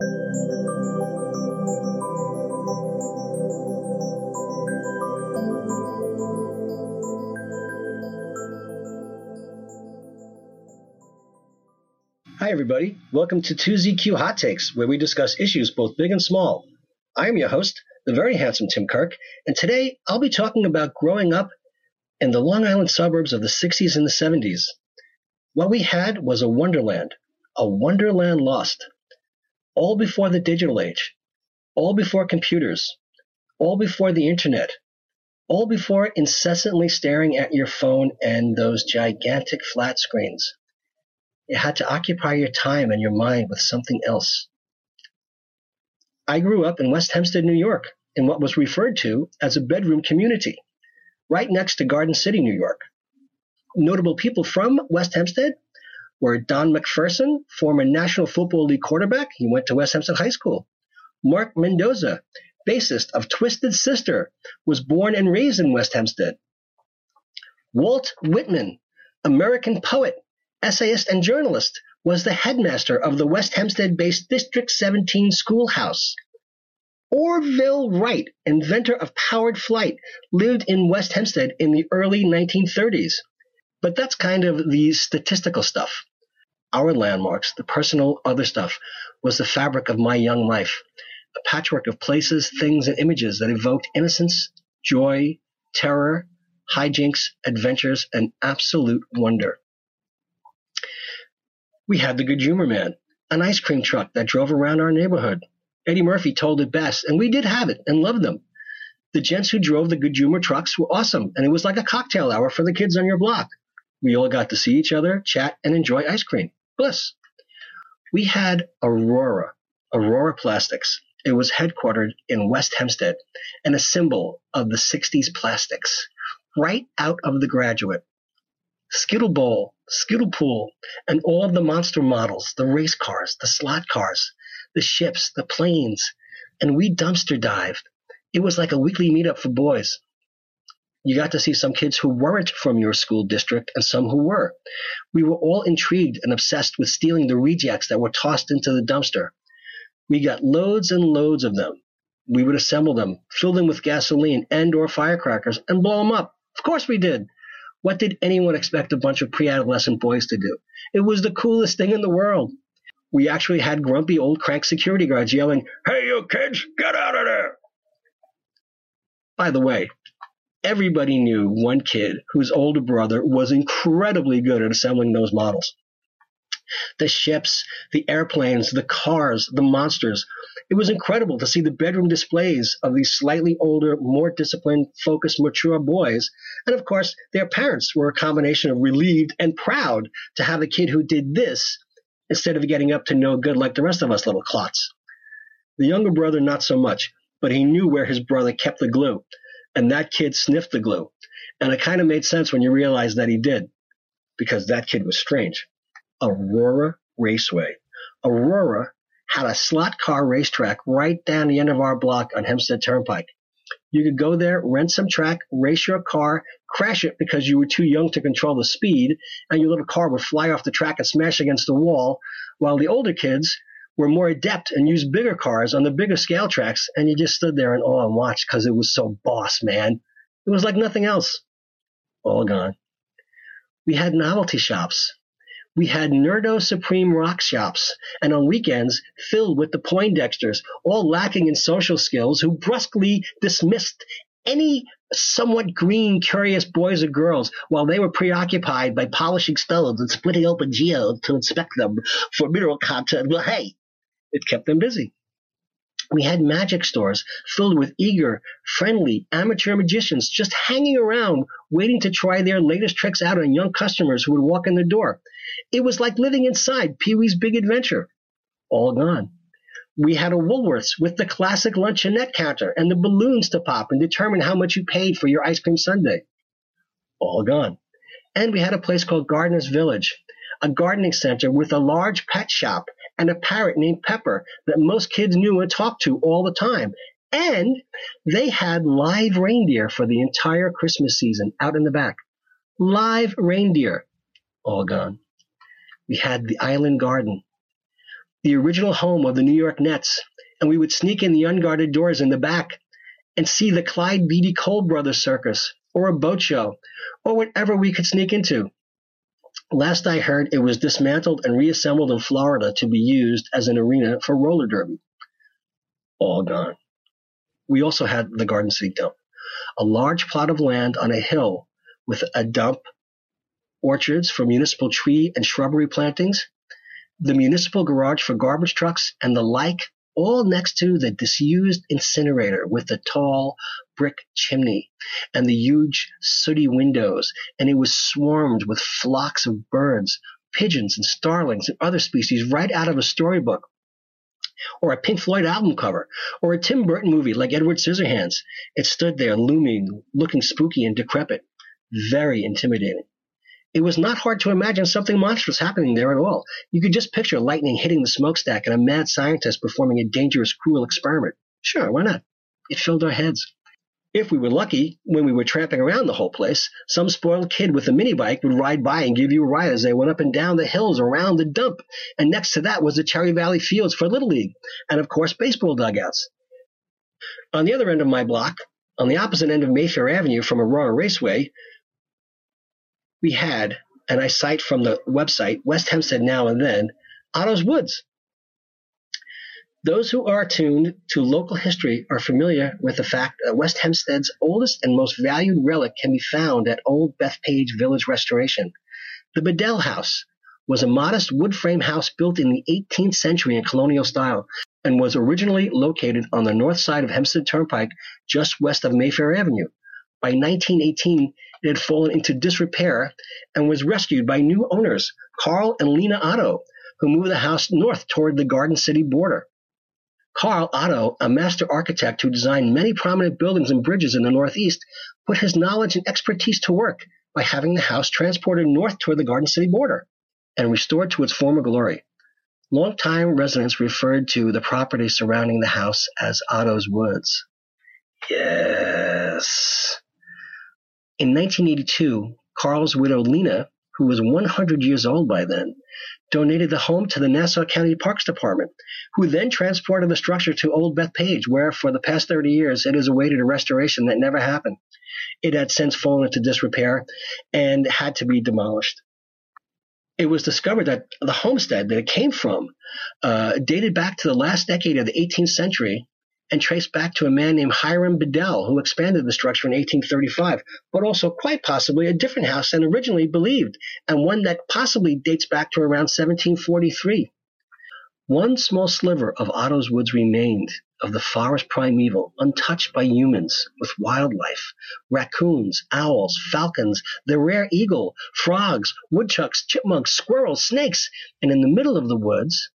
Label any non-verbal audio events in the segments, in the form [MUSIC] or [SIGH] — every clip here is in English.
Hi, everybody. Welcome to 2ZQ Hot Takes, where we discuss issues both big and small. I am your host, the very handsome Tim Kirk, and today I'll be talking about growing up in the Long Island suburbs of the 60s and the 70s. What we had was a wonderland, a wonderland lost. All before the digital age, all before computers, all before the internet, all before incessantly staring at your phone and those gigantic flat screens. You had to occupy your time and your mind with something else. I grew up in West Hempstead, New York, in what was referred to as a bedroom community, right next to Garden City, New York. Notable people from West Hempstead were Don McPherson, former National Football League quarterback. He went to West Hempstead High School. Mark Mendoza, bassist of Twisted Sister, was born and raised in West Hempstead. Walt Whitman, American poet, essayist, and journalist, was the headmaster of the West Hempstead based District 17 schoolhouse. Orville Wright, inventor of powered flight, lived in West Hempstead in the early 1930s. But that's kind of the statistical stuff. Our landmarks, the personal other stuff, was the fabric of my young life, a patchwork of places, things, and images that evoked innocence, joy, terror, hijinks, adventures, and absolute wonder. We had the Good Humor Man, an ice cream truck that drove around our neighborhood. Eddie Murphy told it best, and we did have it and loved them. The gents who drove the Good Humor trucks were awesome, and it was like a cocktail hour for the kids on your block. We all got to see each other, chat, and enjoy ice cream. Bliss. We had Aurora, Aurora Plastics. It was headquartered in West Hempstead and a symbol of the 60s plastics, right out of the graduate. Skittle Bowl, Skittle Pool, and all of the monster models, the race cars, the slot cars, the ships, the planes, and we dumpster dived. It was like a weekly meetup for boys. You got to see some kids who weren't from your school district and some who were. We were all intrigued and obsessed with stealing the rejects that were tossed into the dumpster. We got loads and loads of them. We would assemble them, fill them with gasoline and or firecrackers, and blow them up. Of course we did. What did anyone expect a bunch of pre-adolescent boys to do? It was the coolest thing in the world. We actually had grumpy old crank security guards yelling, Hey, you kids, get out of there! By the way, everybody knew one kid whose older brother was incredibly good at assembling those models. The ships, the airplanes, the cars, the monsters, it was incredible to see the bedroom displays of these slightly older, more disciplined, focused, mature boys. And of course, their parents were a combination of relieved and proud to have a kid who did this instead of getting up to no good like the rest of us little clots. The younger brother, not so much, but he knew where his brother kept the glue, and that kid sniffed the glue. And it kind of made sense when you realized that he did, because that kid was strange. Aurora Raceway. Aurora had a slot car racetrack right down the end of our block on Hempstead Turnpike. You could go there, rent some track, race your car, crash it because you were too young to control the speed, and your little car would fly off the track and smash against the wall, while the older kids were more adept and used bigger cars on the bigger scale tracks, and you just stood there in awe and watched because it was so boss, man. It was like nothing else. All gone. We had novelty shops. We had Nerdo Supreme rock shops, and on weekends filled with the Poindexters, all lacking in social skills, who brusquely dismissed any somewhat green, curious boys or girls while they were preoccupied by polishing stones and splitting open geodes to inspect them for mineral content. Well, hey, it kept them busy. We had magic stores filled with eager, friendly amateur magicians just hanging around waiting to try their latest tricks out on young customers who would walk in the door. It was like living inside Pee Wee's Big Adventure. All gone. We had a Woolworths with the classic luncheonette counter and the balloons to pop and determine how much you paid for your ice cream sundae. All gone. And we had a place called Gardener's Village, a gardening center with a large pet shop and a parrot named Pepper that most kids knew and talked to all the time. And they had live reindeer for the entire Christmas season out in the back. Live reindeer. All gone. We had the island garden. the original home of the New York Nets, and we would sneak in the unguarded doors in the back and see the Clyde Beatty Cole Brothers Circus or a boat show or whatever we could sneak into. Last I heard, it was dismantled and reassembled in Florida to be used as an arena for roller derby. All gone. We also had the Garden City Dump, a large plot of land on a hill with a dump, orchards for municipal tree and shrubbery plantings, the municipal garage for garbage trucks, and the like, all next to the disused incinerator with the tall brick chimney and the huge sooty windows. And it was swarmed with flocks of birds, pigeons and starlings and other species right out of a storybook or a Pink Floyd album cover, or a Tim Burton movie like Edward Scissorhands. It stood there looming, looking spooky and decrepit, very intimidating. It was not hard to imagine something monstrous happening there at all. You could just picture lightning hitting the smokestack and a mad scientist performing a dangerous, cruel experiment. Sure, why not? It filled our heads. If we were lucky, when we were tramping around the whole place, some spoiled kid with a mini bike would ride by and give you a ride as they went up and down the hills around the dump. And next to that was the Cherry Valley Fields for Little League, and of course, baseball dugouts. On the other end of my block, on the opposite end of Mayfair Avenue from Aurora Raceway, we had, and I cite from the website West Hempstead Now and Then, Otto's Woods. Those who are attuned to local history are familiar with the fact that West Hempstead's oldest and most valued relic can be found at Old Bethpage Village Restoration. The Bedell House was a modest wood frame house built in the 18th century in colonial style and was originally located on the north side of Hempstead Turnpike just west of Mayfair Avenue. By 1918, it had fallen into disrepair and was rescued by new owners, Carl and Lena Otto, who moved the house north toward the Garden City border. Carl Otto, a master architect who designed many prominent buildings and bridges in the Northeast, put his knowledge and expertise to work by having the house transported north toward the Garden City border and restored to its former glory. Longtime residents referred to the property surrounding the house as Otto's Woods. Yes. In 1982, Carl's widow Lena, who was 100 years old by then, donated the home to the Nassau County Parks Department, who then transported the structure to Old Bethpage, where for the past 30 years it has awaited a restoration that never happened. It had since fallen into disrepair and had to be demolished. It was discovered that the homestead that it came from uh, dated back to the last decade of the 18th century and traced back to a man named Hiram Bedell, who expanded the structure in 1835, but also quite possibly a different house than originally believed, and one that possibly dates back to around 1743. One small sliver of Otto's woods remained of the forest primeval, untouched by humans, with wildlife, raccoons, owls, falcons, the rare eagle, frogs, woodchucks, chipmunks, squirrels, snakes, and in the middle of the woods,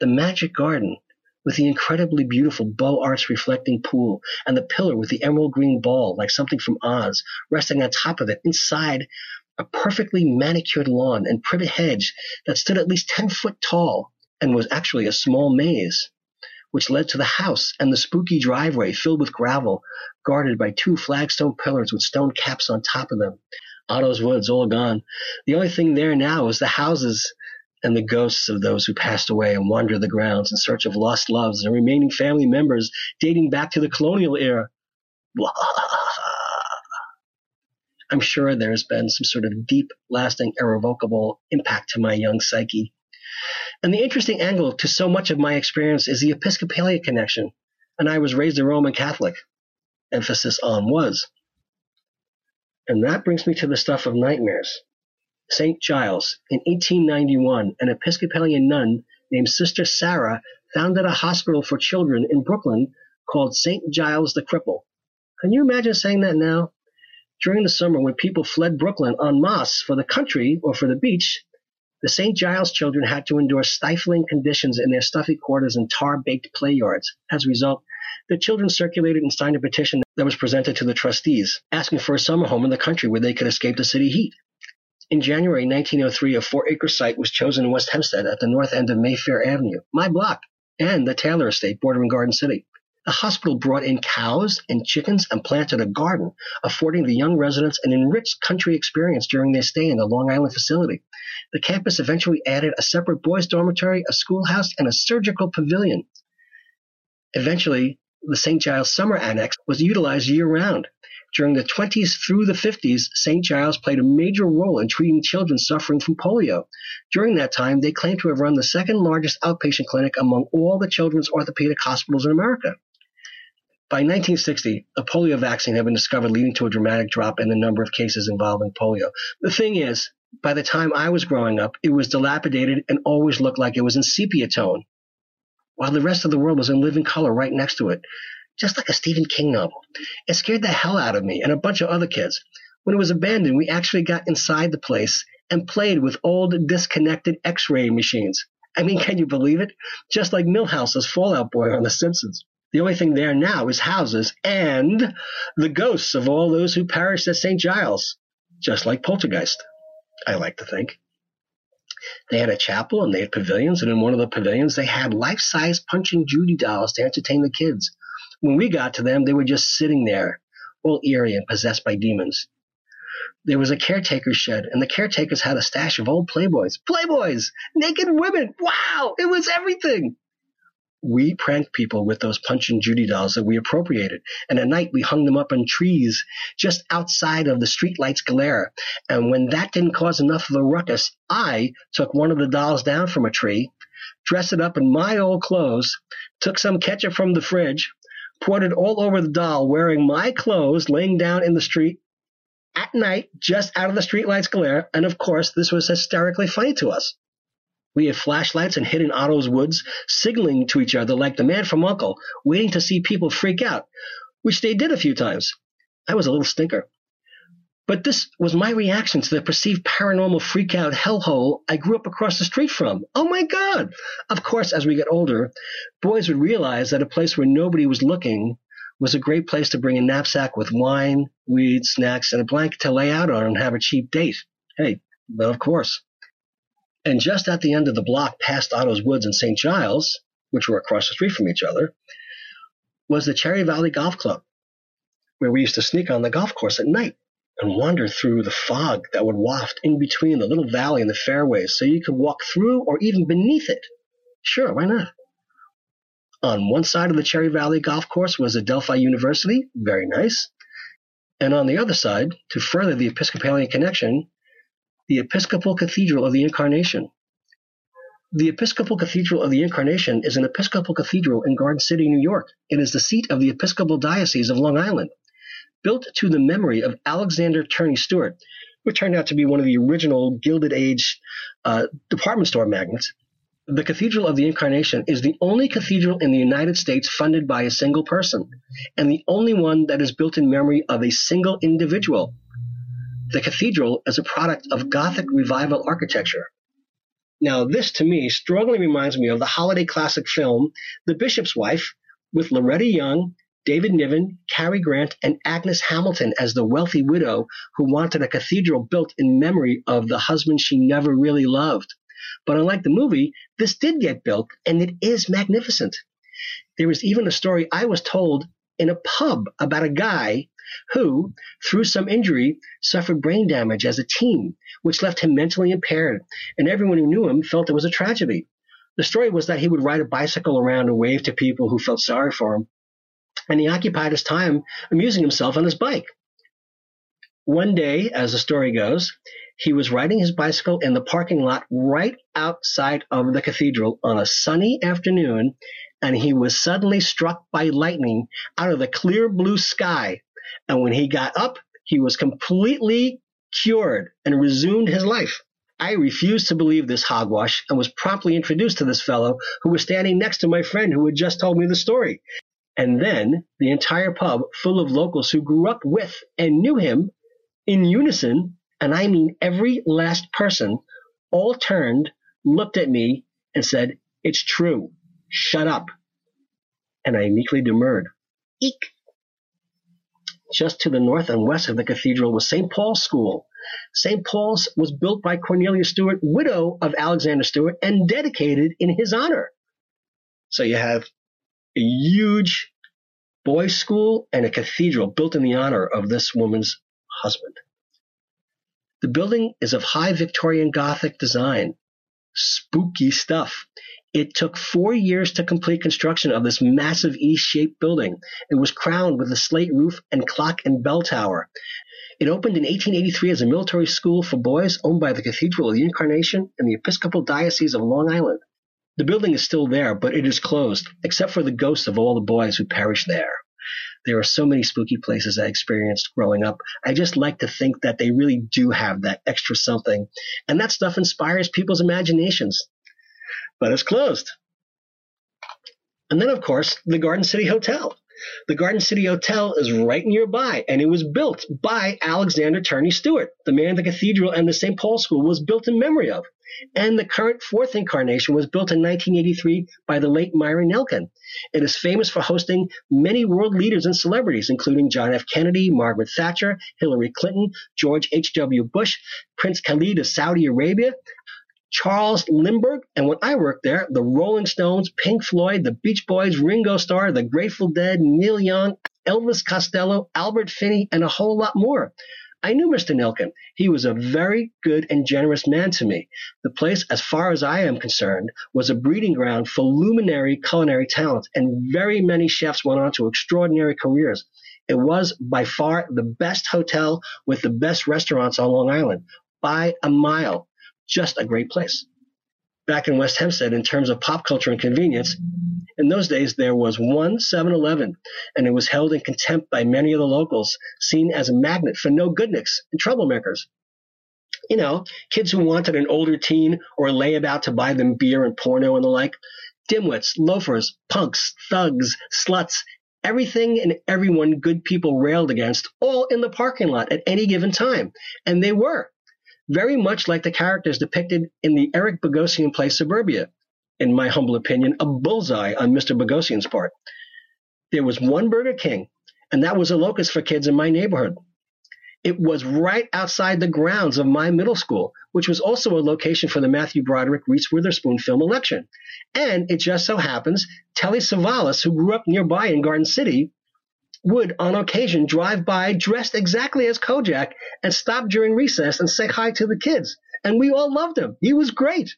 the magic garden with the incredibly beautiful Beaux Arts reflecting pool and the pillar with the emerald green ball like something from Oz resting on top of it inside a perfectly manicured lawn and privet hedge that stood at least 10 foot tall and was actually a small maze which led to the house and the spooky driveway filled with gravel guarded by two flagstone pillars with stone caps on top of them. Otto's Woods all gone. The only thing there now is the houses and the ghosts of those who passed away and wander the grounds in search of lost loves and remaining family members dating back to the colonial era. [LAUGHS] I'm sure there's been some sort of deep, lasting, irrevocable impact to my young psyche. And the interesting angle to so much of my experience is the Episcopalian connection. And I was raised a Roman Catholic. Emphasis on was. And that brings me to the stuff of nightmares. St. Giles. In 1891, an Episcopalian nun named Sister Sarah founded a hospital for children in Brooklyn called St. Giles the Cripple. Can you imagine saying that now? During the summer, when people fled Brooklyn en masse for the country or for the beach, the St. Giles children had to endure stifling conditions in their stuffy quarters and tar baked play yards. As a result, the children circulated and signed a petition that was presented to the trustees, asking for a summer home in the country where they could escape the city heat. In January 1903, a four-acre site was chosen in West Hempstead at the north end of Mayfair Avenue, my block, and the Taylor Estate bordering Garden City. The hospital brought in cows and chickens and planted a garden, affording the young residents an enriched country experience during their stay in the Long Island facility. The campus eventually added a separate boys' dormitory, a schoolhouse, and a surgical pavilion. Eventually, the St. Giles Summer Annex was utilized year round. During the 20s through the 50s, St. Giles played a major role in treating children suffering from polio. During that time, they claim to have run the second largest outpatient clinic among all the children's orthopedic hospitals in America. By 1960, a polio vaccine had been discovered, leading to a dramatic drop in the number of cases involving polio. The thing is, by the time I was growing up, it was dilapidated and always looked like it was in sepia tone, while the rest of the world was in living color right next to it just like a Stephen King novel. It scared the hell out of me and a bunch of other kids. When it was abandoned, we actually got inside the place and played with old disconnected x-ray machines. I mean, [LAUGHS] can you believe it? Just like Milhouse's Fallout Boy on The Simpsons. The only thing there now is houses and the ghosts of all those who perished at St. Giles, just like Poltergeist, I like to think. They had a chapel and they had pavilions, and in one of the pavilions, they had life size Punch and Judy dolls to entertain the kids. When we got to them, they were just sitting there, all eerie and possessed by demons. There was a caretaker's shed, and the caretakers had a stash of old Playboys. Playboys! Naked women! Wow! It was everything! We pranked people with those Punch and Judy dolls that we appropriated, and at night we hung them up on trees just outside of the streetlight's glare. And when that didn't cause enough of a ruckus, I took one of the dolls down from a tree, dressed it up in my old clothes, took some ketchup from the fridge, poured it all over the doll, wearing my clothes, laying down in the street at night, just out of the streetlight's glare. And of course, this was hysterically funny to us. We had flashlights and hid in Otto's woods, signaling to each other like the man from Uncle, waiting to see people freak out, which they did a few times. I was a little stinker. But this was my reaction to the perceived paranormal freakout hellhole I grew up across the street from. Oh my God! Of course, as we get older, boys would realize that a place where nobody was looking was a great place to bring a knapsack with wine, weed, snacks, and a blanket to lay out on and have a cheap date. Hey, but of course. And just at the end of the block past Otto's Woods and St. Giles, which were across the street from each other, was the Cherry Valley Golf Club, where we used to sneak on the golf course at night and wander through the fog that would waft in between the little valley and the fairways so you could walk through or even beneath it. Sure, why not? On one side of the Cherry Valley golf course was Adelphi University, very nice. And on the other side, to further the Episcopalian connection, the Episcopal Cathedral of the Incarnation. The Episcopal Cathedral of the Incarnation is an Episcopal cathedral in Garden City, New York. It is the seat of the Episcopal Diocese of Long Island built to the memory of Alexander Turney Stewart, who turned out to be one of the original Gilded Age uh, department store magnates. The Cathedral of the Incarnation is the only cathedral in the United States funded by a single person, and the only one that is built in memory of a single individual. The cathedral is a product of Gothic revival architecture. Now, this to me strongly reminds me of the holiday classic film The Bishop's Wife with Loretta Young David Niven, Cary Grant, and Agnes Hamilton as the wealthy widow who wanted a cathedral built in memory of the husband she never really loved. But unlike the movie, this did get built, and it is magnificent. There was even a story I was told in a pub about a guy who, through some injury, suffered brain damage as a teen, which left him mentally impaired, and everyone who knew him felt it was a tragedy. The story was that he would ride a bicycle around and wave to people who felt sorry for him, and he occupied his time amusing himself on his bike. One day, as the story goes, he was riding his bicycle in the parking lot right outside of the cathedral on a sunny afternoon, and he was suddenly struck by lightning out of the clear blue sky. And when he got up, he was completely cured and resumed his life. I refused to believe this hogwash and was promptly introduced to this fellow who was standing next to my friend who had just told me the story. And then the entire pub full of locals who grew up with and knew him in unison, and I mean every last person, all turned, looked at me, and said, It's true. Shut up. And I meekly demurred. Eek. Just to the north and west of the cathedral was St. Paul's School. St. Paul's was built by Cornelia Stewart, widow of Alexander Stewart, and dedicated in his honor. So you have a huge boys' school, and a cathedral built in the honor of this woman's husband. The building is of high Victorian Gothic design. Spooky stuff. It took four years to complete construction of this massive E-shaped building. It was crowned with a slate roof and clock and bell tower. It opened in 1883 as a military school for boys owned by the Cathedral of the Incarnation and the Episcopal Diocese of Long Island. The building is still there, but it is closed, except for the ghosts of all the boys who perished there. There are so many spooky places I experienced growing up. I just like to think that they really do have that extra something. And that stuff inspires people's imaginations. But it's closed. And then, of course, the Garden City Hotel. The Garden City Hotel is right nearby, and it was built by Alexander Turney Stewart, the man the cathedral and the St. Paul School was built in memory of. And the current fourth incarnation was built in 1983 by the late Myron Nelkin. It is famous for hosting many world leaders and celebrities, including John F. Kennedy, Margaret Thatcher, Hillary Clinton, George H.W. Bush, Prince Khalid of Saudi Arabia, Charles Lindbergh, and when I worked there, the Rolling Stones, Pink Floyd, the Beach Boys, Ringo Starr, the Grateful Dead, Neil Young, Elvis Costello, Albert Finney, and a whole lot more. I knew Mr. Nelkin. He was a very good and generous man to me. The place, as far as I am concerned, was a breeding ground for luminary culinary talent, and very many chefs went on to extraordinary careers. It was by far the best hotel with the best restaurants on Long Island by a mile. Just a great place. Back in West Hempstead, in terms of pop culture and convenience, in those days, there was one 7 Eleven, and it was held in contempt by many of the locals, seen as a magnet for no goodniks and troublemakers. You know, kids who wanted an older teen or lay about to buy them beer and porno and the like. Dimwits, loafers, punks, thugs, sluts, everything and everyone good people railed against, all in the parking lot at any given time. And they were. Very much like the characters depicted in the Eric Bogosian play Suburbia in my humble opinion, a bullseye on Mr. Bogosian's part. There was one Burger King, and that was a locus for kids in my neighborhood. It was right outside the grounds of my middle school, which was also a location for the Matthew Broderick Reese Witherspoon film election. And it just so happens Telly Savalas, who grew up nearby in Garden City, would on occasion drive by dressed exactly as Kojak and stop during recess and say hi to the kids. And we all loved him. He was great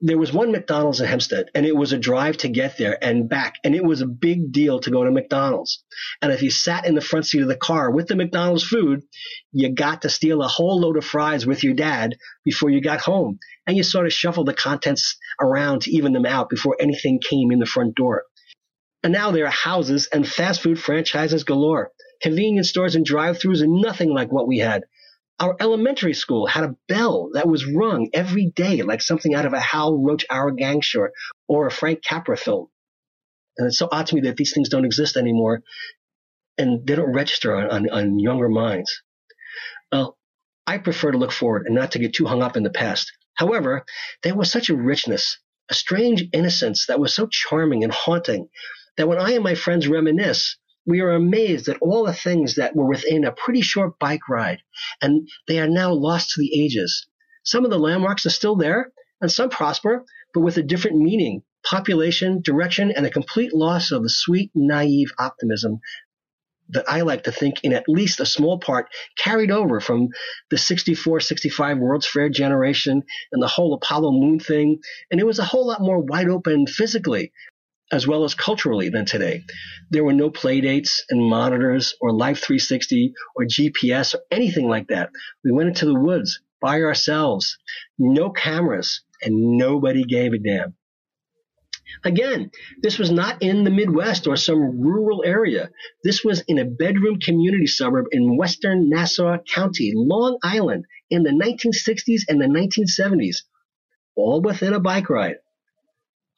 there was one McDonald's in Hempstead, and it was a drive to get there and back, and it was a big deal to go to McDonald's. And if you sat in the front seat of the car with the McDonald's food, you got to steal a whole load of fries with your dad before you got home, and you sort of shuffled the contents around to even them out before anything came in the front door. And now there are houses and fast food franchises galore. Convenience stores and drive-throughs are nothing like what we had. Our elementary school had a bell that was rung every day, like something out of a Hal Roach Our Gang short or a Frank Capra film. And it's so odd to me that these things don't exist anymore and they don't register on, on, on younger minds. Well, I prefer to look forward and not to get too hung up in the past. However, there was such a richness, a strange innocence that was so charming and haunting that when I and my friends reminisce, we are amazed at all the things that were within a pretty short bike ride, and they are now lost to the ages. Some of the landmarks are still there, and some prosper, but with a different meaning, population, direction, and a complete loss of the sweet, naive optimism that I like to think in at least a small part carried over from the 64, 65 World's Fair generation and the whole Apollo moon thing. And it was a whole lot more wide open physically as well as culturally than today. There were no play dates and monitors or Life 360 or GPS or anything like that. We went into the woods by ourselves, no cameras, and nobody gave a damn. Again, this was not in the Midwest or some rural area. This was in a bedroom community suburb in western Nassau County, Long Island, in the 1960s and the 1970s, all within a bike ride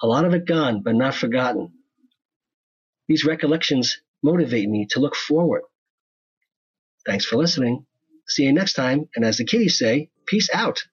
a lot of it gone, but not forgotten. These recollections motivate me to look forward. Thanks for listening. See you next time, and as the kiddies say, peace out.